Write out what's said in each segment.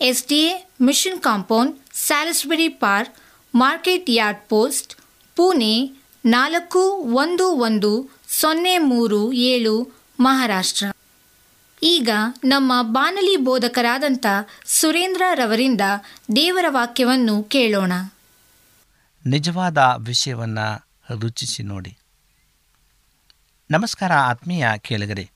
S D A mission compound, Salisbury Park, Market Yard post, Pune ನಾಲ್ಕು ಒಂದು ಒಂದು ಸೊನ್ನೆ ಮೂರು ಏಳು ಮಹಾರಾಷ್ಟ್ರ. ಈಗ ನಮ್ಮ ಬಾನಲಿ ಬೋಧಕರಾದಂಥ ಸುರೇಂದ್ರ ರವರಿಂದ ದೇವರ ವಾಕ್ಯವನ್ನು ಕೇಳೋಣ. ನಿಜವಾದ ವಿಷಯವನ್ನು ರುಚಿಸಿ ನೋಡಿ. ನಮಸ್ಕಾರ ಆತ್ಮೀಯ ಕೇಳಿಗರೆ.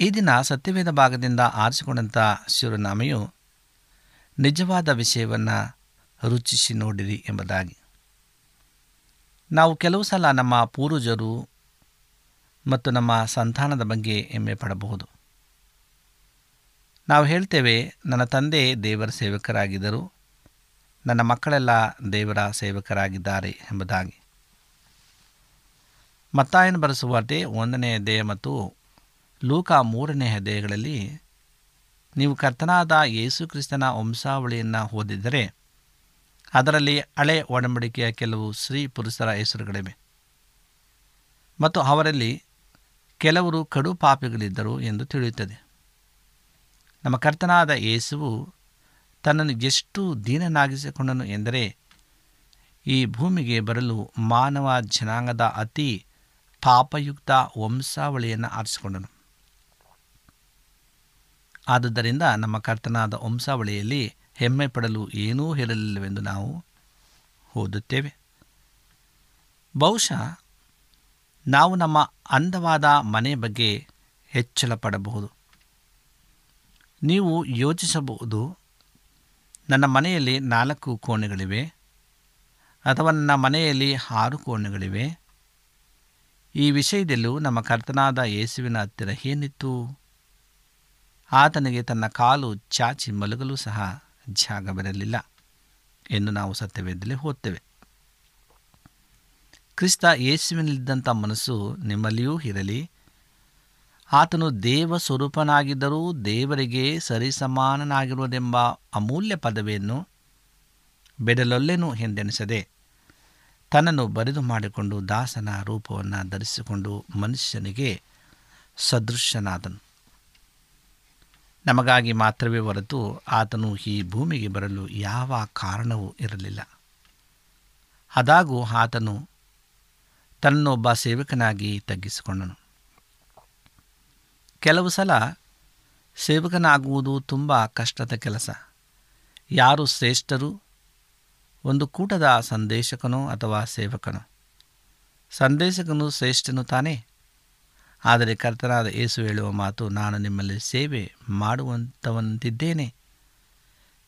ಈ ದಿನ ಸತ್ಯವೇದ ಭಾಗದಿಂದ ಆರಿಸಿಕೊಂಡಂಥ ಶಿವನಾಮೆಯು ನಿಜವಾದ ವಿಷಯವನ್ನು ರುಚಿಸಿ ನೋಡಿರಿ ಎಂಬುದಾಗಿ. ನಾವು ಕೆಲವು ಸಲ ನಮ್ಮ ಪೂರ್ವಜರು ಮತ್ತು ನಮ್ಮ ಸಂತಾನದ ಬಗ್ಗೆ ಹೆಮ್ಮೆ ಪಡಬಹುದು. ನಾವು ಹೇಳ್ತೇವೆ, ನನ್ನ ತಂದೆ ದೇವರ ಸೇವಕರಾಗಿದ್ದರು, ನನ್ನ ಮಕ್ಕಳೆಲ್ಲ ದೇವರ ಸೇವಕರಾಗಿದ್ದಾರೆ ಎಂಬುದಾಗಿ. ಮತ್ತಾಯನ ಬರೆಸುವಾರ್ತೆ ಒಂದನೇ ದೇಹ ಮತ್ತು ಲೂಕ ಮೂರನೇ ಹೃದಯಗಳಲ್ಲಿ ನೀವು ಕರ್ತನಾದ ಯೇಸುಕ್ರಿಸ್ತನ ವಂಶಾವಳಿಯನ್ನು ಓದಿದರೆ ಅದರಲ್ಲಿ ಹಳೆ ಒಡಂಬಡಿಕೆಯ ಕೆಲವು ಸ್ತ್ರೀ ಪುರುಷರ ಹೆಸರುಗಳಿವೆ. ಮತ್ತು ಅವರಲ್ಲಿ ಕೆಲವರು ಕಡು ಪಾಪಿಗಳಿದ್ದರು ಎಂದು ತಿಳಿಯುತ್ತದೆ. ನಮ್ಮ ಕರ್ತನಾದ ಯೇಸುವು ತನ್ನನ್ನು ಎಷ್ಟು ದೀನನಾಗಿಸಿಕೊಂಡನು ಎಂದರೆ ಈ ಭೂಮಿಗೆ ಬರಲು ಮಾನವ ಜನಾಂಗದ ಅತಿ ಪಾಪಯುಕ್ತ ವಂಶಾವಳಿಯನ್ನು ಆರಿಸಿಕೊಂಡನು. ಆದುದರಿಂದ ನಮ್ಮ ಕರ್ತನಾದ ವಂಶಾವಳಿಯಲ್ಲಿ ಹೆಮ್ಮೆ ಪಡಲು ಏನೂ ಇರಲಿಲ್ಲವೆಂದು ನಾವು ಓದುತ್ತೇವೆ. ಬಹುಶಃ ನಾವು ನಮ್ಮ ಅಂದವಾದ ಮನೆ ಬಗ್ಗೆ ಹೆಚ್ಚಳ ಪಡಬಹುದು ನೀವು ಯೋಚಿಸಬಹುದು, ನನ್ನ ಮನೆಯಲ್ಲಿ ನಾಲ್ಕು ಕೋಣೆಗಳಿವೆ, ಅಥವಾ ನನ್ನ ಮನೆಯಲ್ಲಿ ಆರು ಕೋಣೆಗಳಿವೆ. ಈ ವಿಷಯದಲ್ಲೂ ನಮ್ಮ ಕರ್ತನಾದ ಯೇಸುವಿನ ಹತ್ತಿರ ಏನಿತ್ತು? ಆತನಿಗೆ ತನ್ನ ಕಾಲು ಚಾಚಿ ಮಲಗಲು ಸಹ ಜಾಗ ಬರಲಿಲ್ಲ ಎಂದು ನಾವು ಸತ್ಯವೇದದಲ್ಲಿ ಓದ್ತೇವೆ. ಕ್ರಿಸ್ತ ಯೇಸುವಿನಲ್ಲಿದ್ದಂಥ ಮನಸ್ಸು ನಿಮ್ಮಲ್ಲಿಯೂ ಇರಲಿ. ಆತನು ದೇವ ಸ್ವರೂಪನಾಗಿದ್ದರೂ ದೇವರಿಗೆ ಸರಿಸಮಾನನಾಗಿರುವುದೆಂಬ ಅಮೂಲ್ಯ ಪದವಿಯನ್ನು ಬೆಡಲೊಲ್ಲೆನು ಎಂದೆನಿಸದೆ ತನ್ನನ್ನು ಬರೆದು ಮಾಡಿಕೊಂಡು ದಾಸನ ರೂಪವನ್ನು ಧರಿಸಿಕೊಂಡು ಮನುಷ್ಯನಿಗೆ ಸದೃಶ್ಯನಾದನು ನಮಗಾಗಿ ಮಾತ್ರವೇ ಹೊರತು ಆತನು ಈ ಭೂಮಿಗೆ ಬರಲು ಯಾವ ಕಾರಣವೂ ಇರಲಿಲ್ಲ. ಅದಾಗೂ ಆತನು ತನ್ನೊಬ್ಬ ಸೇವಕನಾಗಿ ತಗ್ಗಿಸಿಕೊಂಡನು. ಕೆಲವು ಸಲ ಸೇವಕನಾಗುವುದು ತುಂಬ ಕಷ್ಟದ ಕೆಲಸ. ಯಾರು ಶ್ರೇಷ್ಠರು? ಒಂದು ಕೂಟದ ಸಂದೇಶಕನೋ ಅಥವಾ ಸೇವಕನೋ? ಸಂದೇಶಕನು ಶ್ರೇಷ್ಠನು ತಾನೇ? ಆದರೆ ಕರ್ತನಾದ ಏಸು ಹೇಳುವ ಮಾತು, ನಾನು ನಿಮ್ಮಲ್ಲಿ ಸೇವೆ ಮಾಡುವಂಥವಂತಿದ್ದೇನೆ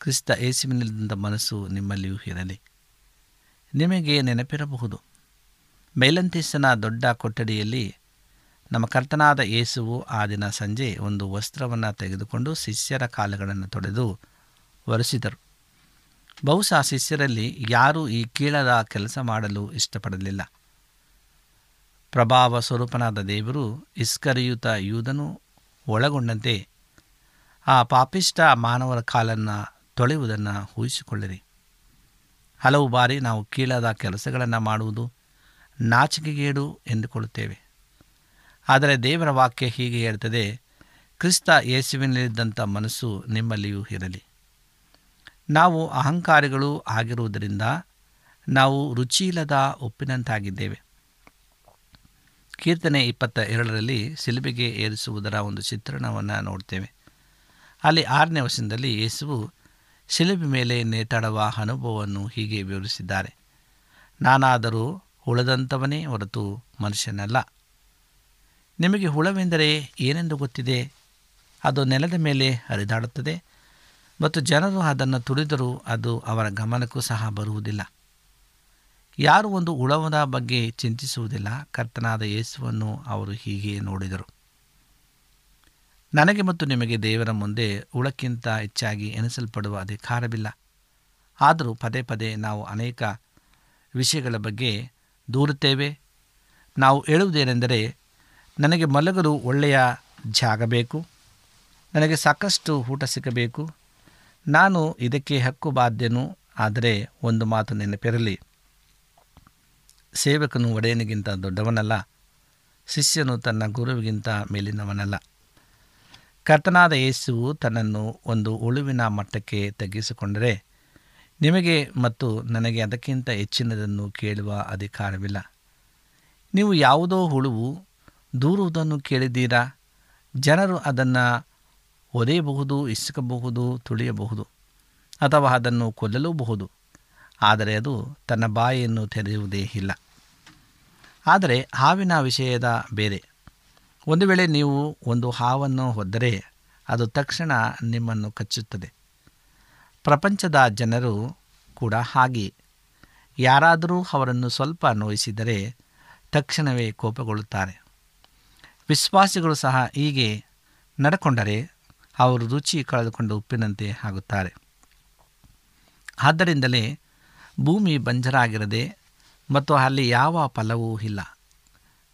ಕ್ರಿಸ್ತ ಯೇಸುವಿನಲ್ಲಿದ್ದಂಥ ಮನಸ್ಸು ನಿಮ್ಮಲ್ಲಿಯೂ ಇರಲಿ. ನಿಮಗೆ ನೆನಪಿರಬಹುದು ಮೇಲಂತಿಸನ ದೊಡ್ಡ ಕೊಠಡಿಯಲ್ಲಿ ನಮ್ಮ ಕರ್ತನಾದ ಏಸುವು ಆ ದಿನ ಸಂಜೆ ಒಂದು ವಸ್ತ್ರವನ್ನು ತೆಗೆದುಕೊಂಡು ಶಿಷ್ಯರ ಕಾಲುಗಳನ್ನು ತೊಡೆದು ಒರೆಸಿದರು. ಬಹುಶಃ ಶಿಷ್ಯರಲ್ಲಿ ಯಾರೂ ಈ ಕೀಳದ ಕೆಲಸ ಮಾಡಲು ಇಷ್ಟಪಡಲಿಲ್ಲ. ಪ್ರಭಾವ ಸ್ವರೂಪನಾದ ದೇವರು ಇಸ್ಕರಿಯುತ ಯೂದನು ಒಳಗೊಂಡಂತೆ ಆ ಪಾಪಿಷ್ಟ ಮಾನವರ ಕಾಲನ್ನು ತೊಳೆಯುವುದನ್ನು ಊಹಿಸಿಕೊಳ್ಳಿರಿ. ಹಲವು ಬಾರಿ ನಾವು ಕೀಳಾದ ಕೆಲಸಗಳನ್ನು ಮಾಡುವುದು ನಾಚಿಕೆಗೇಡು ಎಂದುಕೊಳ್ಳುತ್ತೇವೆ. ಆದರೆ ದೇವರ ವಾಕ್ಯ ಹೀಗೆ ಹೇಳ್ತದೆ, ಕ್ರಿಸ್ತ ಯೇಸುವಿನಲ್ಲಿದ್ದಂಥ ಮನಸ್ಸು ನಿಮ್ಮಲ್ಲಿಯೂ ಇರಲಿ. ನಾವು ಅಹಂಕಾರಿಗಳು ಆಗಿರುವುದರಿಂದ ನಾವು ರುಚಿಯಿಲ್ಲದ ಉಪ್ಪಿನಂತಾಗಿದ್ದೇವೆ. ಕೀರ್ತನೆ ಇಪ್ಪತ್ತ ಎರಡರಲ್ಲಿ ಸಿಲುಬೆಗೆ ಏರಿಸುವುದರ ಒಂದು ಚಿತ್ರಣವನ್ನು ನೋಡ್ತೇವೆ. ಅಲ್ಲಿ ಆರನೇ ವರ್ಷದಲ್ಲಿ ಯೇಸುವು ಶಿಲುಬೆ ಮೇಲೆ ನೇತಾಡುವ ಅನುಭವವನ್ನು ಹೀಗೆ ವಿವರಿಸಿದ್ದಾರೆ. ನಾನಾದರೂ ಹುಳದಂಥವನೇ ಹೊರತು ಮನುಷ್ಯನಲ್ಲ. ನಿಮಗೆ ಹುಳವೆಂದರೆ ಏನೆಂದು ಗೊತ್ತಿದೆ? ಅದು ನೆಲದ ಮೇಲೆ ಹರಿದಾಡುತ್ತದೆ ಮತ್ತು ಜನರು ಅದನ್ನು ತುಳಿದರೂ ಅದು ಅವರ ಗಮನಕ್ಕೂ ಸಹ ಬರುವುದಿಲ್ಲ. ಯಾರು ಒಂದು ಉಳವದ ಬಗ್ಗೆ ಚಿಂತಿಸುವುದಿಲ್ಲ. ಕರ್ತನಾದ ಯೇಸುವನ್ನು ಅವರು ಹೀಗೆ ನೋಡಿದರು. ನನಗೆ ಮತ್ತು ನಿಮಗೆ ದೇವರ ಮುಂದೆ ಉಳಕ್ಕಿಂತ ಹೆಚ್ಚಾಗಿ ಎನಿಸಲ್ಪಡುವ ಅಧಿಕಾರವಿಲ್ಲ. ಆದರೂ ಪದೇ ಪದೇ ನಾವು ಅನೇಕ ವಿಷಯಗಳ ಬಗ್ಗೆ ದೂರುತ್ತೇವೆ. ನಾವು ಹೇಳುವುದೇನೆಂದರೆ, ನನಗೆ ಮಲಗಲು ಒಳ್ಳೆಯ ಜಾಗ ಬೇಕು. ನನಗೆ ಸಾಕಷ್ಟು ಊಟ ಸಿಗಬೇಕು. ನಾನು ಇದಕ್ಕೆ ಹಕ್ಕು ಬಾಧ್ಯನು, ಆದರೆ ಒಂದು ಮಾತು ನೆನಪಿರಲಿ. ಸೇವಕನು ಒಡೆಯನಿಗಿಂತ ದೊಡ್ಡವನಲ್ಲ, ಶಿಷ್ಯನು ತನ್ನ ಗುರುವಿಗಿಂತ ಮೇಲಿನವನಲ್ಲ. ಕರ್ತನಾದ ಯೇಸುವು ತನ್ನನ್ನು ಒಂದು ಉಳುವಿನ ಮಟ್ಟಕ್ಕೆ ತಗ್ಗಿಸಿಕೊಂಡರೆ ನಿಮಗೆ ಮತ್ತು ನನಗೆ ಅದಕ್ಕಿಂತ ಹೆಚ್ಚಿನದನ್ನು ಕೇಳುವ ಅಧಿಕಾರವಿಲ್ಲ. ನೀವು ಯಾವುದೋ ಹುಳುವು ದೂರುವುದನ್ನು ಕೇಳಿದ್ದೀರಾ? ಜನರು ಅದನ್ನು ಒದೆಯಬಹುದು, ಇಸುಕಬಹುದು, ತುಳಿಯಬಹುದು ಅಥವಾ ಅದನ್ನು ಕೊಲ್ಲಲೂಬಹುದು. ಆದರೆ ಅದು ತನ್ನ ಬಾಯಿಯನ್ನು ತೆರೆಯುವುದೇ ಇಲ್ಲ. ಆದರೆ ಹಾವಿನ ವಿಷಯದ ಬೇರೆ. ಒಂದು ವೇಳೆ ನೀವು ಒಂದು ಹಾವನ್ನು ಹೊದ್ದರೆ ಅದು ತಕ್ಷಣ ನಿಮ್ಮನ್ನು ಕಚ್ಚುತ್ತದೆ. ಪ್ರಪಂಚದ ಜನರು ಕೂಡ ಹಾಗೆಯೇ ಯಾರಾದರೂ ಅವರನ್ನು ಸ್ವಲ್ಪ ನೋಯಿಸಿದರೆ ತಕ್ಷಣವೇ ಕೋಪಗೊಳ್ಳುತ್ತಾರೆ. ವಿಶ್ವಾಸಿಗಳು ಸಹ ಹೀಗೆ ನಡ್ಕೊಂಡರೆ ಅವರು ರುಚಿ ಕಳೆದುಕೊಂಡು ಉಪ್ಪಿನಂತೆ ಆಗುತ್ತಾರೆ. ಆದ್ದರಿಂದಲೇ ಭೂಮಿ ಬಂಜರಾಗಿರದೆ ಮತ್ತು ಅಲ್ಲಿ ಯಾವ ಫಲವೂ ಇಲ್ಲ.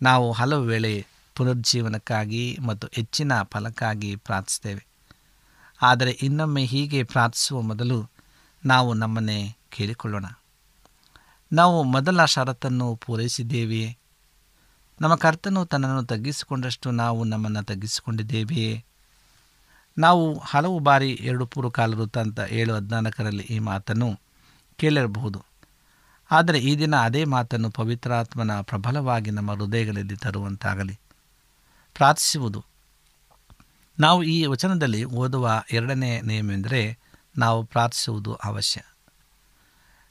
ನಾವು ಹಲವು ವೇಳೆ ಪುನರುಜ್ಜೀವನಕ್ಕಾಗಿ ಮತ್ತು ಹೆಚ್ಚಿನ ಫಲಕ್ಕಾಗಿ ಪ್ರಾರ್ಥಿಸ್ತೇವೆ ಆದರೆ ಇನ್ನೊಮ್ಮೆ ಹೀಗೆ ಪ್ರಾರ್ಥಿಸುವ ಮೊದಲು ನಾವು ನಮ್ಮನ್ನೇ ಕೇಳಿಕೊಳ್ಳೋಣ. ನಾವು ಮೊದಲ ಷರತ್ತನ್ನು ಪೂರೈಸಿದ್ದೇವೆಯೇ? ನಮ್ಮ ಕರ್ತನು ತನ್ನನ್ನು ತಗ್ಗಿಸಿಕೊಂಡಷ್ಟು ನಾವು ನಮ್ಮನ್ನು ತಗ್ಗಿಸಿಕೊಂಡಿದ್ದೇವೆಯೇ? ನಾವು ಹಲವು ಬಾರಿ ಎರಡು ಪೂರ್ವಕಾಲ ವೃತ್ತಾಂತ ಏಳು ಹದಿನಾಲ್ಕರಲ್ಲಿ ಈ ಮಾತನ್ನು ಕೇಳಿರಬಹುದು ಆದರೆ ಈ ದಿನ ಅದೇ ಮಾತನ್ನು ಪವಿತ್ರಾತ್ಮನ ಪ್ರಬಲವಾಗಿ ನಮ್ಮ ಹೃದಯಗಳಲ್ಲಿ ತರುವಂತಾಗಲಿ. ಪ್ರಾರ್ಥಿಸುವುದು. ನಾವು ಈ ವಚನದಲ್ಲಿ ಓದುವ ಎರಡನೇ ನಿಯಮವೆಂದರೆ ನಾವು ಪ್ರಾರ್ಥಿಸುವುದು ಅವಶ್ಯ.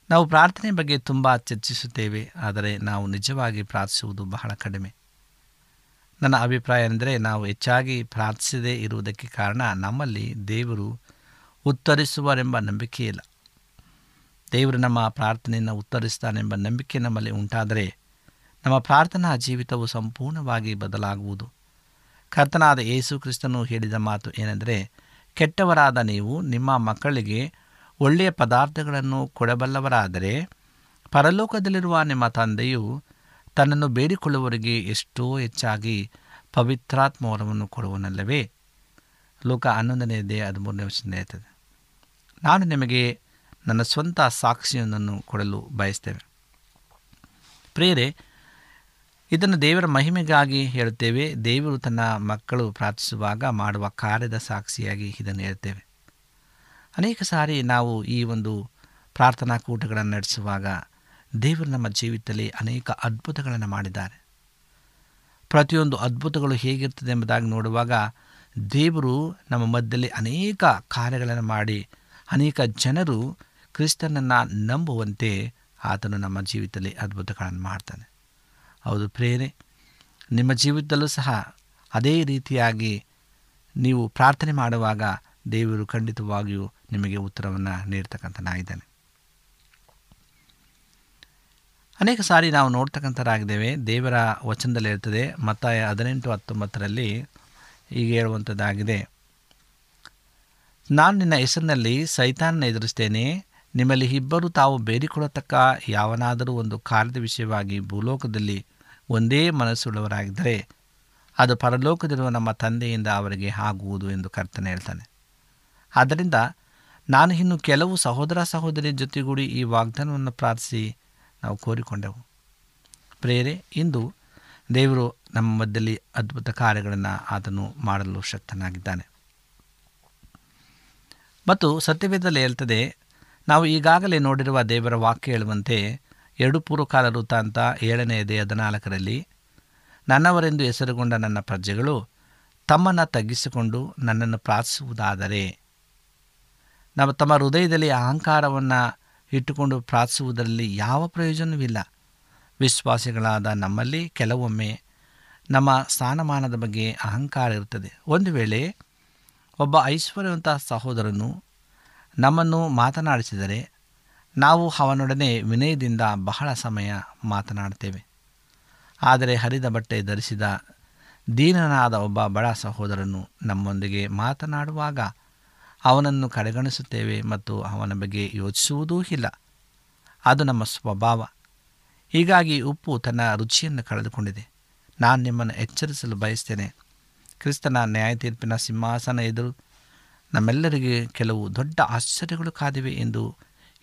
ನಾವು ಪ್ರಾರ್ಥನೆ ಬಗ್ಗೆ ತುಂಬ ಚರ್ಚಿಸುತ್ತೇವೆ, ಆದರೆ ನಾವು ನಿಜವಾಗಿ ಪ್ರಾರ್ಥಿಸುವುದು ಬಹಳ ಕಡಿಮೆ. ನನ್ನ ಅಭಿಪ್ರಾಯ ಎಂದರೆ ನಾವು ಹೆಚ್ಚಾಗಿ ಪ್ರಾರ್ಥಿಸದೇ ಇರುವುದಕ್ಕೆ ಕಾರಣ ನಮ್ಮಲ್ಲಿ ದೇವರು ಉತ್ತರಿಸುವರೆಂಬ ನಂಬಿಕೆ ಇಲ್ಲ ದೇವರು ನಮ್ಮ ಪ್ರಾರ್ಥನೆಯನ್ನು ಉತ್ತರಿಸ್ತಾನೆಂಬ ನಂಬಿಕೆ ನಮ್ಮಲ್ಲಿ ಉಂಟಾದರೆ ನಮ್ಮ ಪ್ರಾರ್ಥನಾ ಜೀವಿತವು ಸಂಪೂರ್ಣವಾಗಿ ಬದಲಾಗುವುದು. ಕರ್ತನಾದ ಯೇಸು ಕ್ರಿಸ್ತನು ಹೇಳಿದ ಮಾತು ಏನೆಂದರೆ, ಕೆಟ್ಟವರಾದ ನೀವು ನಿಮ್ಮ ಮಕ್ಕಳಿಗೆ ಒಳ್ಳೆಯ ಪದಾರ್ಥಗಳನ್ನು ಕೊಡಬಲ್ಲವರಾದರೆ ಪರಲೋಕದಲ್ಲಿರುವ ನಿಮ್ಮ ತಂದೆಯು ತನ್ನನ್ನು ಬೇಡಿಕೊಳ್ಳುವವರಿಗೆ ಎಷ್ಟೋ ಹೆಚ್ಚಾಗಿ ಪವಿತ್ರಾತ್ಮವರವನ್ನು ಕೊಡುವನಲ್ಲವೇ? ಲೋಕ ಹನ್ನೊಂದನೇ ಹದಿಮೂರನೇ ವರ್ಷದಿಂದ ಇರ್ತದೆ ನಾನು ನಿಮಗೆ ನನ್ನ ಸ್ವಂತ ಸಾಕ್ಷಿಯೊಂದನ್ನು ಕೊಡಲು ಬಯಸ್ತೇವೆ. ಪ್ರಿಯರೇ, ಇದನ್ನು ದೇವರ ಮಹಿಮೆಗಾಗಿ ಹೇಳುತ್ತೇವೆ. ದೇವರು ತನ್ನ ಮಕ್ಕಳು ಪ್ರಾರ್ಥಿಸುವಾಗ ಮಾಡುವ ಕಾರ್ಯದ ಸಾಕ್ಷಿಯಾಗಿ ಇದನ್ನು ಹೇಳ್ತೇವೆ ಅನೇಕ ಸಾರಿ ನಾವು ಈ ಒಂದು ಪ್ರಾರ್ಥನಾ ಕೂಟಗಳನ್ನು ನಡೆಸುವಾಗ ದೇವರು ನಮ್ಮ ಜೀವಿತದಲ್ಲಿ ಅನೇಕ ಅದ್ಭುತಗಳನ್ನು ಮಾಡಿದ್ದಾರೆ. ಪ್ರತಿಯೊಂದು ಅದ್ಭುತಗಳು ಹೇಗಿರ್ತದೆ ಎಂಬುದಾಗಿ ನೋಡುವಾಗ ದೇವರು ನಮ್ಮ ಮಧ್ಯದಲ್ಲಿ ಅನೇಕ ಕಾರ್ಯಗಳನ್ನು ಮಾಡಿ ಅನೇಕ ಜನರು ಕ್ರಿಸ್ತನನ್ನು ನಂಬುವಂತೆ ಆತನು ನಮ್ಮ ಜೀವಿತದಲ್ಲಿ ಅದ್ಭುತಗಳನ್ನು ಮಾಡ್ತಾನೆ. ಹೌದು ಪ್ರೇರೆ ನಿಮ್ಮ ಜೀವಿತದಲ್ಲೂ ಸಹ ಅದೇ ರೀತಿಯಾಗಿ ನೀವು ಪ್ರಾರ್ಥನೆ ಮಾಡುವಾಗ ದೇವರು ಖಂಡಿತವಾಗಿಯೂ ನಿಮಗೆ ಉತ್ತರವನ್ನು ನೀಡ್ತಕ್ಕಂಥನಾಗಿದ್ದಾನೆ. ಅನೇಕ ಸಾರಿ ನಾವು ನೋಡ್ತಕ್ಕಂಥರಾಗಿದ್ದೇವೆ. ದೇವರ ವಚನದಲ್ಲಿ ಇರ್ತದೆ ಮತ್ತಾಯ ಹದಿನೆಂಟು ಹತ್ತೊಂಬತ್ತರಲ್ಲಿ ಹೀಗೆ ಹೇಳುವಂಥದ್ದಾಗಿದೆ. ನಾನು ನಿನ್ನ ಹೆಸರಿನಲ್ಲಿ ಸೈತಾನನ ಎದುರಿಸ್ತೇನೆ. ನಿಮ್ಮಲ್ಲಿ ಇಬ್ಬರು ತಾವು ಬೇರಿಕೊಳ್ಳತಕ್ಕ ಯಾವನಾದರೂ ಒಂದು ಕಾರ್ಯದ ವಿಷಯವಾಗಿ ಭೂಲೋಕದಲ್ಲಿ ಒಂದೇ ಮನಸ್ಸುಳ್ಳವರಾಗಿದ್ದರೆ, ಅದು ಪರಲೋಕದಿರುವ ನಮ್ಮ ತಂದೆಯಿಂದ ಅವರಿಗೆ ಆಗುವುದು ಎಂದು ಕರ್ತನೆ ಹೇಳ್ತಾನೆ. ಆದ್ದರಿಂದ ನಾನು ಇನ್ನು ಕೆಲವು ಸಹೋದರ ಸಹೋದರಿ ಜೊತೆಗೂಡಿ ಈ ವಾಗ್ದಾನವನ್ನು ಪ್ರಾರ್ಥಿಸಿ ನಾವು ಕೋರಿಕೊಂಡೆವು. ಪ್ರೇರೆ ಇಂದು ದೇವರು ನಮ್ಮ ಮಧ್ಯದಲ್ಲಿ ಅದ್ಭುತ ಕಾರ್ಯಗಳನ್ನು ಅದನ್ನು ಮಾಡಲು ಶಕ್ತನಾಗಿದ್ದಾನೆ. ಮತ್ತು ಸತ್ಯವೇದದಲ್ಲಿ ಹೇಳ್ತದೆ ನಾವು ಈಗಾಗಲೇ ನೋಡಿರುವ ದೇವರ ವಾಕ್ಯ ಹೇಳುವಂತೆ ಎರಡು ಪೂರ್ವಕಾಲ ವೃತ್ತಾಂತ ಏಳನೆಯದೇ ಹದಿನಾಲ್ಕರಲ್ಲಿ, ನನ್ನವರೆಂದು ಹೆಸರುಗೊಂಡ ನನ್ನ ಪ್ರಜೆಗಳು ತಮ್ಮನ್ನು ತಗ್ಗಿಸಿಕೊಂಡು ನನ್ನನ್ನು ಪ್ರಾರ್ಥಿಸುವುದಾದರೆ. ನಮ್ಮ ತಮ್ಮ ಹೃದಯದಲ್ಲಿ ಅಹಂಕಾರವನ್ನು ಇಟ್ಟುಕೊಂಡು ಪ್ರಾರ್ಥಿಸುವುದರಲ್ಲಿ ಯಾವ ಪ್ರಯೋಜನವಿಲ್ಲ. ವಿಶ್ವಾಸಿಗಳಾದ ನಮ್ಮಲ್ಲಿ ಕೆಲವೊಮ್ಮೆ ನಮ್ಮ ಸ್ಥಾನಮಾನದ ಬಗ್ಗೆ ಅಹಂಕಾರ ಇರುತ್ತದೆ. ಒಂದು ವೇಳೆ ಒಬ್ಬ ಐಶ್ವರ್ಯವಂತ ಸಹೋದರನು ನಮ್ಮನ್ನು ಮಾತನಾಡಿಸಿದರೆ ನಾವು ಅವನೊಡನೆ ವಿನಯದಿಂದ ಬಹಳ ಸಮಯ ಮಾತನಾಡ್ತೇವೆ ಆದರೆ ಹರಿದ ಬಟ್ಟೆ ಧರಿಸಿದ ದೀನನಾದ ಒಬ್ಬ ಬಡ ಸಹೋದರನು ನಮ್ಮೊಂದಿಗೆ ಮಾತನಾಡುವಾಗ ಅವನನ್ನು ಕಡೆಗಣಿಸುತ್ತೇವೆ ಮತ್ತು ಅವನ ಬಗ್ಗೆ ಯೋಚಿಸುವುದೂ ಇಲ್ಲ. ಅದು ನಮ್ಮ ಸ್ವಭಾವ. ಹೀಗಾಗಿ ಉಪ್ಪು ತನ್ನ ರುಚಿಯನ್ನು ಕಳೆದುಕೊಂಡಿದೆ. ನಾನು ನಿಮ್ಮನ್ನು ಎಚ್ಚರಿಸಲು ಬಯಸ್ತೇನೆ. ಕ್ರಿಸ್ತನ ನ್ಯಾಯ ತೀರ್ಪಿನ ಸಿಂಹಾಸನ ಎದುರು ನಮ್ಮೆಲ್ಲರಿಗೆ ಕೆಲವು ದೊಡ್ಡ ಆಶ್ಚರ್ಯಗಳು ಕಾದಿವೆ ಎಂದು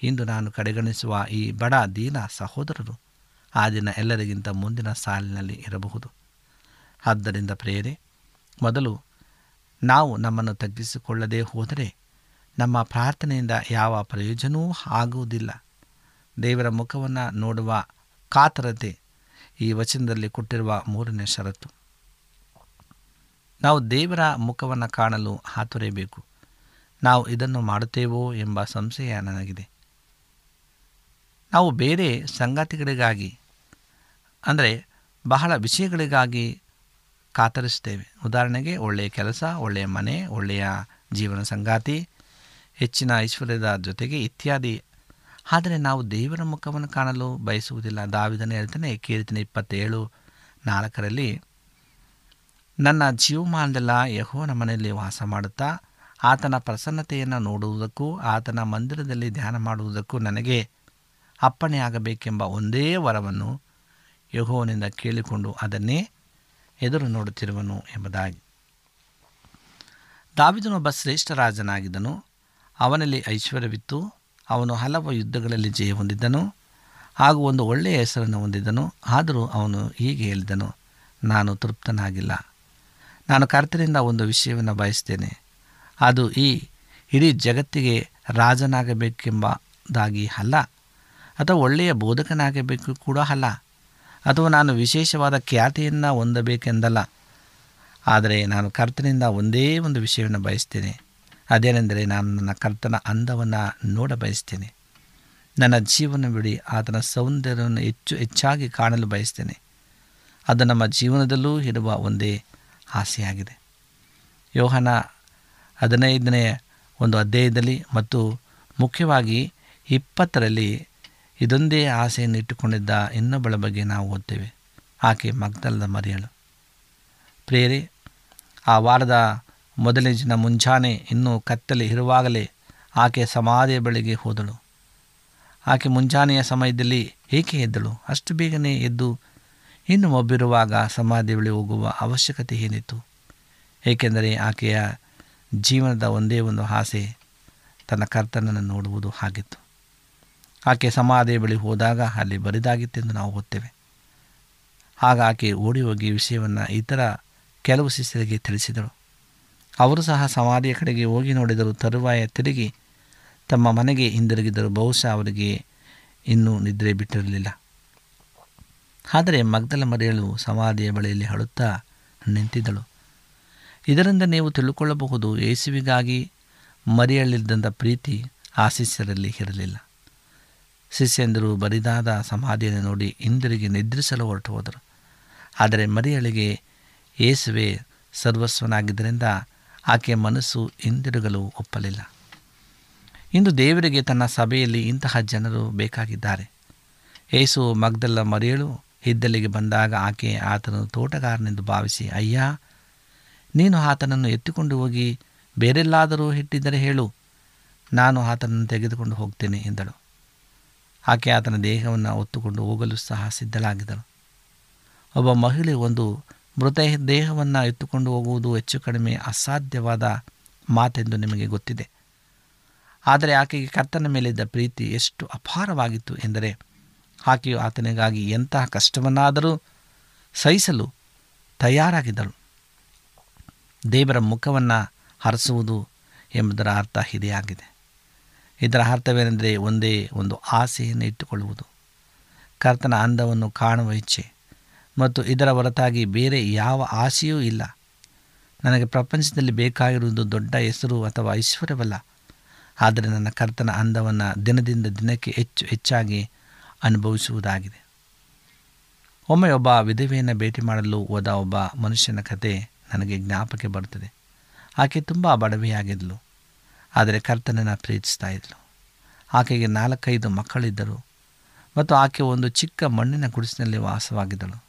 ಇಂದು ನಾನು ಕಡೆಗಣಿಸುವ ಈ ಬಡ ದೀನ ಸಹೋದರರು ಆ ದಿನ ಎಲ್ಲರಿಗಿಂತ ಮುಂದಿನ ಸಾಲಿನಲ್ಲಿ ಇರಬಹುದು. ಆದ್ದರಿಂದ ಪ್ರೇರೆ ಮೊದಲು ನಾವು ನಮ್ಮನ್ನು ತಗ್ಗಿಸಿಕೊಳ್ಳದೆ ಹೋದರೆ ನಮ್ಮ ಪ್ರಾರ್ಥನೆಯಿಂದ ಯಾವ ಪ್ರಯೋಜನವೂ ಆಗುವುದಿಲ್ಲ. ದೇವರ ಮುಖವನ್ನು ನೋಡುವ ಕಾತರತೆ ಈ ವಚನದಲ್ಲಿ ಕೊಟ್ಟಿರುವ ಮೂರನೇ ಷರತ್ತು. ನಾವು ದೇವರ ಮುಖವನ್ನು ಕಾಣಲು ಹಾತೊರೆಯಬೇಕು. ನಾವು ಇದನ್ನು ಮಾಡುತ್ತೇವೋ ಎಂಬ ಸಂಶಯ ನನಗಿದೆ. ನಾವು ಬೇರೆ ಸಂಗತಿಗಳಿಗಾಗಿ, ಅಂದರೆ ಬಹಳ ವಿಷಯಗಳಿಗಾಗಿ ಕಾತರಿಸ್ತೇವೆ ಉದಾಹರಣೆಗೆ, ಒಳ್ಳೆಯ ಕೆಲಸ, ಒಳ್ಳೆಯ ಮನೆ, ಒಳ್ಳೆಯ ಜೀವನ ಸಂಗಾತಿ, ಹೆಚ್ಚಿನ ಐಶ್ವರ್ಯದ ಜೊತೆಗೆ ಇತ್ಯಾದಿ. ಆದರೆ ನಾವು ದೇವರ ಮುಖವನ್ನು ಕಾಣಲು ಬಯಸುವುದಿಲ್ಲ. ದಾವಿದನ ಹೇಳ್ತಾನೆ, ಕೀರ್ತನ ಇಪ್ಪತ್ತೇಳು, ನಾಲ್ಕರಲ್ಲಿ, ನನ್ನ ಜೀವಮಾನದೆಲ್ಲ ಯಹೋನ ಮನೆಯಲ್ಲಿ ವಾಸ ಮಾಡುತ್ತಾ ಆತನ ಪ್ರಸನ್ನತೆಯನ್ನು ನೋಡುವುದಕ್ಕೂ, ಆತನ ಮಂದಿರದಲ್ಲಿ ಧ್ಯಾನ ಮಾಡುವುದಕ್ಕೂ ನನಗೆ ಅಪ್ಪಣೆಯಾಗಬೇಕೆಂಬ ಒಂದೇ ವರವನ್ನು ಯಹೋವನಿಂದ ಕೇಳಿಕೊಂಡು ಅದನ್ನೇ ಎದುರು ನೋಡುತ್ತಿರುವನು ಎಂಬುದಾಗಿ. ದಾವಿದನೊಬ್ಬ ಶ್ರೇಷ್ಠ ರಾಜನಾಗಿದ್ದನು. ಅವನಲ್ಲಿ ಐಶ್ವರ್ಯವಿತ್ತು. ಅವನು ಹಲವು ಯುದ್ಧಗಳಲ್ಲಿ ಜಯ ಹೊಂದಿದ್ದನು. ಹಾಗೂ ಒಂದು ಒಳ್ಳೆಯ ಹೆಸರನ್ನು ಹೊಂದಿದ್ದನು. ಆದರೂ ಅವನು ಹೀಗೆ ಹೇಳಿದನು, ನಾನು ತೃಪ್ತನಾಗಿಲ್ಲ. ನಾನು ಕರ್ತರಿಂದ ಒಂದು ವಿಷಯವನ್ನು ಬಯಸ್ತೇನೆ. ಅದು ಈ ಇಡೀ ಜಗತ್ತಿಗೆ ರಾಜನಾಗಬೇಕೆಂಬುದಾಗಿ ಅಲ್ಲ, ಅಥವಾ ಒಳ್ಳೆಯ ಬೋಧಕನಾಗಬೇಕು ಕೂಡ ಅಲ್ಲ, ಅಥವಾ ನಾನು ವಿಶೇಷವಾದ ಖ್ಯಾತಿಯನ್ನು ಹೊಂದಬೇಕೆಂದಲ್ಲ. ಆದರೆ ನಾನು ಕರ್ತನಿಂದ ಒಂದೇ ಒಂದು ವಿಷಯವನ್ನು ಬಯಸ್ತೇನೆ. ಅದೇನೆಂದರೆ ನಾನು ನನ್ನ ಕರ್ತನ ಅಂದವನ್ನು ನೋಡ ಬಯಸ್ತೇನೆ. ನನ್ನ ಜೀವನ ಬಿಡಿ, ಆತನ ಸೌಂದರ್ಯವನ್ನು ಹೆಚ್ಚು ಹೆಚ್ಚಾಗಿ ಕಾಣಲು ಬಯಸ್ತೇನೆ. ಅದು ನಮ್ಮ ಜೀವನದಲ್ಲೂ ಇರುವ ಒಂದೇ ಆಸೆಯಾಗಿದೆ. ಯೋಹನ ಹದಿನೈದನೇ ಒಂದು ಅಧ್ಯಾಯದಲ್ಲಿ ಮತ್ತು ಮುಖ್ಯವಾಗಿ ಇಪ್ಪತ್ತರಲ್ಲಿ ಇದೊಂದೇ ಆಸೆಯನ್ನು ಇಟ್ಟುಕೊಂಡಿದ್ದ ಇನ್ನೊಬ್ಬಳ ಬಗ್ಗೆ ನಾವು ಓದ್ತೇವೆ. ಆಕೆ ಮಗ್ದಲದ ಮರಿಯಳು. ಪ್ರೇರಿ ಆ ವಾರದ ಮೊದಲನೇ ದಿನ ಮುಂಜಾನೆ ಇನ್ನೂ ಕತ್ತಲೆ ಇರುವಾಗಲೇ ಆಕೆ ಸಮಾಧಿಯ ಬಳಿಗೆ ಹೋದಳು. ಆಕೆ ಮುಂಜಾನೆಯ ಸಮಯದಲ್ಲಿ ಏಕೆ ಎದ್ದಳು? ಅಷ್ಟು ಬೇಗನೆ ಎದ್ದು ಇನ್ನು ಒಬ್ಬಿರುವಾಗ ಸಮಾಧಿ ಬಳಿ ಹೋಗುವ ಅವಶ್ಯಕತೆ ಏನಿತ್ತು? ಏಕೆಂದರೆ ಆಕೆಯ ಜೀವನದ ಒಂದೇ ಒಂದು ಆಸೆ, ತನ್ನ ಕರ್ತನನ್ನು ನೋಡುವುದು ಆಗಿತ್ತು ಆಕೆ ಸಮಾಧಿ ಬಳಿ ಹೋದಾಗ ಅಲ್ಲಿ ಬರಿದಾಗಿತ್ತೆಂದು ನಾವು ಓದ್ತೇವೆ. ಆಗ ಆಕೆ ಓಡಿ ಹೋಗಿ ವಿಷಯವನ್ನು ಇತರ ಕೆಲವು ಶಿಷ್ಯರಿಗೆ ತಿಳಿಸಿದಳು. ಅವರು ಸಹ ಸಮಾಧಿಯ ಕಡೆಗೆ ಹೋಗಿ ನೋಡಿದರು ತರುವಾಯ ತಿರುಗಿ ತಮ್ಮ ಮನೆಗೆ ಹಿಂದಿರುಗಿದರು ಬಹುಶಃ ಅವರಿಗೆ ಇನ್ನೂ ನಿದ್ರೆ ಬಿಟ್ಟಿರಲಿಲ್ಲ. ಆದರೆ ಮಗ್ದಲ ಮರೆಯಲು ಸಮಾಧಿಯ ಬಳಿಯಲ್ಲಿ ಅಳುತ್ತಾ ನಿಂತಿದ್ದಳು. ಇದರಿಂದ ನೀವು ತಿಳ್ಕೊಳ್ಳಬಹುದು, ಯೇಸುವಿಗಾಗಿ ಮರಿಯಳಿದ್ದಂಥ ಪ್ರೀತಿ ಆ ಶಿಷ್ಯರಲ್ಲಿ ಇರಲಿಲ್ಲ. ಶಿಷ್ಯಂದರು ಬರಿದಾದ ಸಮಾಧಿಯನ್ನು ನೋಡಿ ಹಿಂದಿರುಗಿ ನಿದ್ರಿಸಲು ಹೊರಟು ಹೋದರು. ಆದರೆ ಮರಿಯಳಿಗೆ ಯೇಸುವೆ ಸರ್ವಸ್ವನಾಗಿದ್ದರಿಂದ ಆಕೆಯ ಮನಸ್ಸು ಹಿಂದಿರುಗಲು ಒಪ್ಪಲಿಲ್ಲ. ಇಂದು ದೇವರಿಗೆ ತನ್ನ ಸಭೆಯಲ್ಲಿ ಇಂತಹ ಜನರು ಬೇಕಾಗಿದ್ದಾರೆ. ಏಸು ಮಗ್ದಲ್ಲ ಮರಿಯಳು ಹಿದ್ದಲಿಗೆ ಬಂದಾಗ ಆಕೆ ಆತನು ತೋಟಗಾರನೆಂದು ಭಾವಿಸಿ, ಅಯ್ಯ ನೀನು ಆತನನ್ನು ಎತ್ತಿಕೊಂಡು ಹೋಗಿ ಬೇರೆಲ್ಲಾದರೂ ಇಟ್ಟಿದ್ದರೆ ಹೇಳು, ನಾನು ಆತನನ್ನು ತೆಗೆದುಕೊಂಡು ಹೋಗ್ತೇನೆ ಎಂದಳು. ಆಕೆ ಆತನ ದೇಹವನ್ನು ಹೊತ್ತುಕೊಂಡು ಹೋಗಲು ಸಹ ಸಿದ್ಧಳಾಗಿದ್ದಳು. ಒಬ್ಬ ಮಹಿಳೆ ಒಂದು ಮೃತ ದೇಹವನ್ನು ಎತ್ತುಕೊಂಡು ಹೋಗುವುದು ಹೆಚ್ಚು ಕಡಿಮೆ ಅಸಾಧ್ಯವಾದ ಮಾತೆಂದು ನಿಮಗೆ ಗೊತ್ತಿದೆ. ಆದರೆ ಆಕೆಗೆ ಕರ್ತನ ಮೇಲಿದ್ದ ಪ್ರೀತಿ ಎಷ್ಟು ಅಪಾರವಾಗಿತ್ತು ಎಂದರೆ, ಆಕೆಯು ಆತನಿಗಾಗಿ ಎಂತಹ ಕಷ್ಟವನ್ನಾದರೂ ಸಹಿಸಲು ತಯಾರಾಗಿದ್ದಳು. ದೇವರ ಮುಖವನ್ನು ಹರಿಸುವುದು ಎಂಬುದರ ಅರ್ಥ ಇದೇ ಇದರ ಅರ್ಥವೇನೆಂದರೆ ಒಂದೇ ಒಂದು ಆಸೆಯನ್ನು ಇಟ್ಟುಕೊಳ್ಳುವುದು. ಕರ್ತನ ಅಂದವನ್ನು ಕಾಣುವ ಇಚ್ಛೆ ಮತ್ತು ಇದರ ಹೊರತಾಗಿ ಬೇರೆ ಯಾವ ಆಸೆಯೂ ಇಲ್ಲ. ನನಗೆ ಪ್ರಪಂಚದಲ್ಲಿ ಬೇಕಾಗಿರುವುದು ದೊಡ್ಡ ಹೆಸರು ಅಥವಾ ಐಶ್ವರ್ಯವಲ್ಲ. ಆದರೆ ನನ್ನ ಕರ್ತನ ಅಂದವನ್ನು ದಿನದಿಂದ ದಿನಕ್ಕೆ ಹೆಚ್ಚು ಹೆಚ್ಚಾಗಿ ಅನುಭವಿಸುವುದಾಗಿದೆ. ಒಮ್ಮೆ ಒಬ್ಬ ವಿಧವೆಯನ್ನು ಭೇಟಿ ಮಾಡಲು ಹೋದ ಒಬ್ಬ ಮನುಷ್ಯನ ಕತೆ ನನಗೆ ಜ್ಞಾಪಕ ಬರುತ್ತದೆ. ಆಕೆ ತುಂಬ ಬಡವೆಯಾಗಿದ್ದಳು ಆದರೆ ಕರ್ತನನ್ನು ಪ್ರೀತಿಸ್ತಾ ಇದ್ದಳು ಆಕೆಗೆ ನಾಲ್ಕೈದು ಮಕ್ಕಳಿದ್ದರು. ಮತ್ತು ಆಕೆ ಒಂದು ಚಿಕ್ಕ ಮಣ್ಣಿನ ಗುಡಿಸಿನಲ್ಲಿ ವಾಸವಾಗಿದ್ದಳು.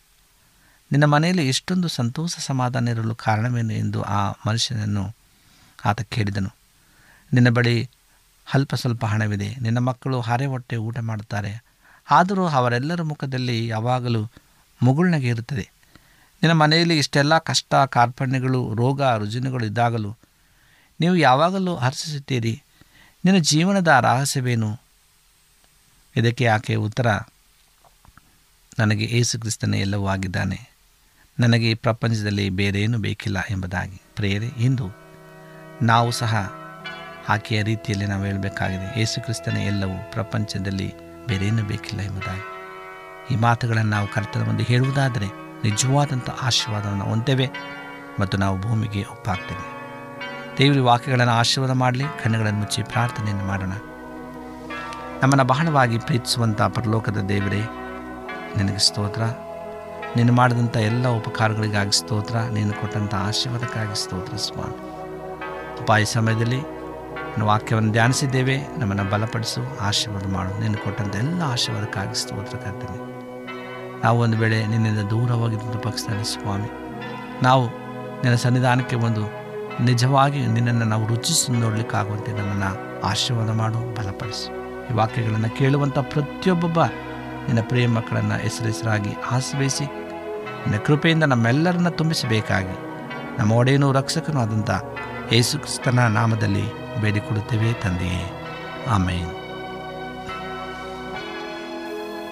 ನಿನ್ನ ಮನೆಯಲ್ಲಿ ಇಷ್ಟೊಂದು ಸಂತೋಷ ಸಮಾಧಾನ ಇರಲು ಕಾರಣವೇನು ಎಂದು ಆ ಮನುಷ್ಯನನ್ನು ಆತ ಕೇಳಿದನು. ನಿನ್ನ ಬಳಿ ಅಲ್ಪ ಸ್ವಲ್ಪ ಹಣವಿದೆ. ನಿನ್ನ ಮಕ್ಕಳು ಹರೆ ಹೊಟ್ಟೆ ಊಟ ಮಾಡುತ್ತಾರೆ. ಆದರೂ ಅವರೆಲ್ಲರ ಮುಖದಲ್ಲಿ ಯಾವಾಗಲೂ ಮುಗುಳ್ನಗೆ ಇರುತ್ತದೆ. ನಿನ್ನ ಮನೆಯಲ್ಲಿ ಇಷ್ಟೆಲ್ಲ ಕಷ್ಟ, ಕಾರ್ಪಣ್ಯಗಳು, ರೋಗ, ರುಜಿನಗಳು ಇದ್ದಾಗಲೂ ನೀವು ಯಾವಾಗಲೂ ಹರ್ಷಿಸುತ್ತೀರಿ. ನಿನ್ನ ಜೀವನದ ರಹಸ್ಯವೇನು? ಇದಕ್ಕೆ ಆಕೆ ಉತ್ತರ, ನನಗೆ ಏಸು ಕ್ರಿಸ್ತನೇ ಎಲ್ಲವೂ ಆಗಿದ್ದಾನೆ. ನನಗೆ ಈ ಪ್ರಪಂಚದಲ್ಲಿ ಬೇರೇನೂ ಬೇಕಿಲ್ಲ ಎಂಬುದಾಗಿ. ಪ್ರೇರೆ ಇಂದು ನಾವು ಸಹ ಆಕೆಯ ರೀತಿಯಲ್ಲಿ ನಾವು ಹೇಳಬೇಕಾಗಿದೆ ಏಸು ಕ್ರಿಸ್ತನ ಎಲ್ಲವೂ ಪ್ರಪಂಚದಲ್ಲಿ ಬೇರೇನೂ ಬೇಕಿಲ್ಲ ಎಂಬುದಾಗಿ. ಈ ಮಾತುಗಳನ್ನು ನಾವು ಕರ್ತನ ಮುಂದೆ ಹೇಳುವುದಾದರೆ ನಿಜವಾದಂಥ ಆಶೀರ್ವಾದವನ್ನು ಹೊಂದೇವೆ ಮತ್ತು ನಾವು ಭೂಮಿಗೆ ಒಪ್ಪಾಗ್ತೇವೆ. ದೇವರ ವಾಕ್ಯಗಳನ್ನು ಆಶೀರ್ವಾದ ಮಾಡಲಿ, ಕಣ್ಣುಗಳನ್ನು ಮುಚ್ಚಿ ಪ್ರಾರ್ಥನೆಯನ್ನು ಮಾಡೋಣ. ನಮ್ಮನ್ನು ಬಹಳವಾಗಿ ಪ್ರೀತಿಸುವಂಥ ಪರಲೋಕದ ದೇವರೇ, ನಿನಗೆ ಸ್ತೋತ್ರ. ನೀನು ಮಾಡಿದಂಥ ಎಲ್ಲ ಉಪಕಾರಗಳಿಗಾಗಿ ಸ್ತೋತ್ರ, ನೀನು ಕೊಟ್ಟಂಥ ಆಶೀರ್ವಾದಕ್ಕಾಗಿ ಸ್ತೋತ್ರ ಸ್ವಾಮಿ ಉಪಾಯ ಸಮಯದಲ್ಲಿ ವಾಕ್ಯವನ್ನು ಧ್ಯಾನಿಸಿದ್ದೇವೆ, ನಮ್ಮನ್ನು ಬಲಪಡಿಸು, ಆಶೀರ್ವಾದ ಮಾಡು. ನೀನು ಕೊಟ್ಟಂಥ ಎಲ್ಲ ಆಶೀರ್ವಾದಕ್ಕಾಗಿ ಸ್ತೋತ್ರ ನಾವು ಒಂದು ವೇಳೆ ನಿನ್ನಿಂದ ದೂರವಾಗಿದ್ದ ಪಕ್ಷದಲ್ಲಿ ಸ್ವಾಮಿ, ನಾವು ನಿನ್ನ ಸನ್ನಿಧಾನಕ್ಕೆ ಒಂದು ನಿಜವಾಗಿ ನಿನ್ನನ್ನು ನಾವು ರುಚಿಸಿ ನೋಡಲಿಕ್ಕಾಗುವಂತೆ ನಮ್ಮನ್ನು ಆಶೀರ್ವಾದ ಮಾಡು, ಬಲಪಡಿಸು. ಈ ವಾಕ್ಯಗಳನ್ನು ಕೇಳುವಂಥ ಪ್ರತಿಯೊಬ್ಬೊಬ್ಬ ನಿನ್ನ ಪ್ರಿಯ ಮಕ್ಕಳನ್ನು ಹೆಸರೆಸರಾಗಿ ಆಶ್ರಯಿಸಿ, ನಿನ್ನ ಕೃಪೆಯಿಂದ ನಮ್ಮೆಲ್ಲರನ್ನ ತುಂಬಿಸಬೇಕಾಗಿ, ನಮ್ಮ ಒಡೆಯನು ರಕ್ಷಕನೂ ಆದಂಥ ಯೇಸುಕ್ರಿಸ್ತನ ನಾಮದಲ್ಲಿ ಬೇಡಿಕೊಡುತ್ತೇವೆ ತಂದೆಯೇ. ಆಮೇನ್.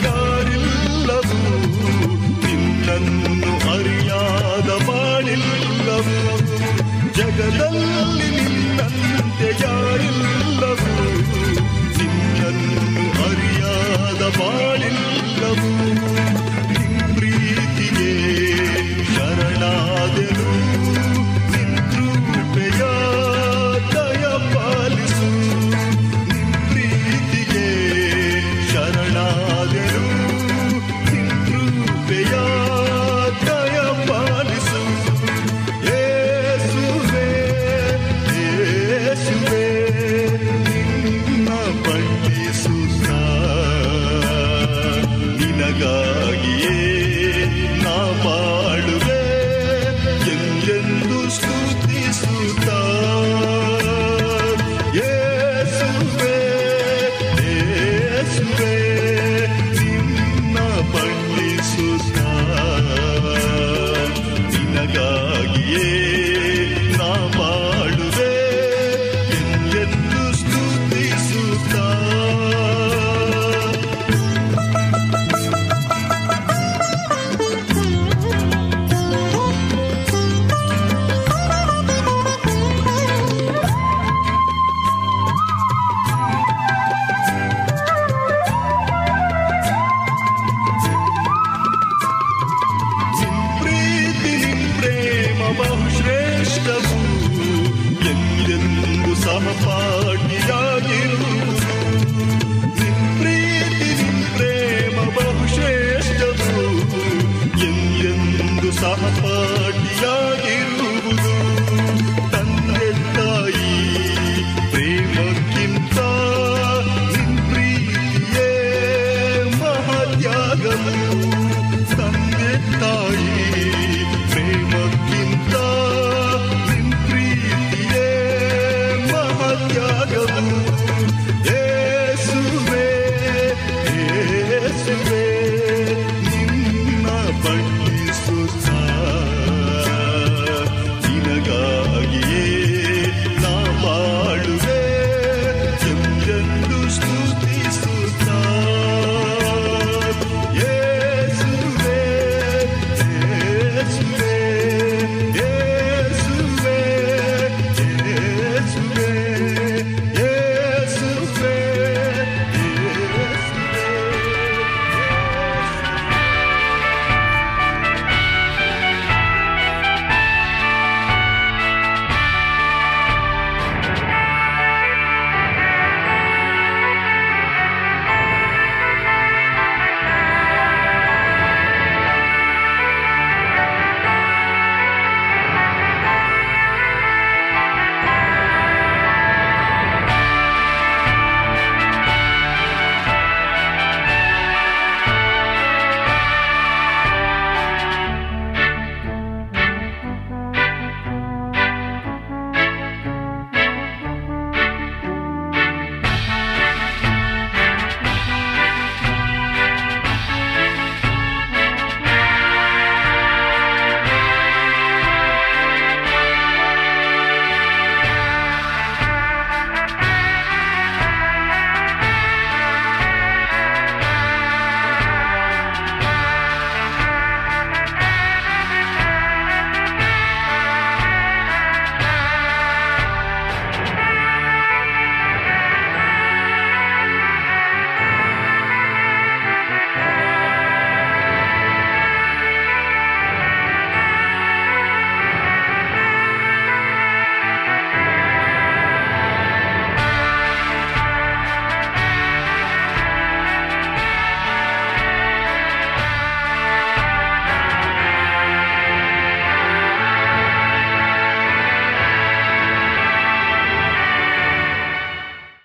ತಂದೆಗಾರಿಲ್ಲವೂ ನಿನ್ನನ್ನು ಅರಿಯಾದ ಬಾಳಿಲ್ಲವೂ ಜಗದಲ್ಲಿ ನಿನ್ನಂತೆ ಯಾರಿಲ್ಲವೂ ನಿನ್ನನ್ನು ಅರಿಯಾದ ಬಾಳಿಲ್ಲವೂ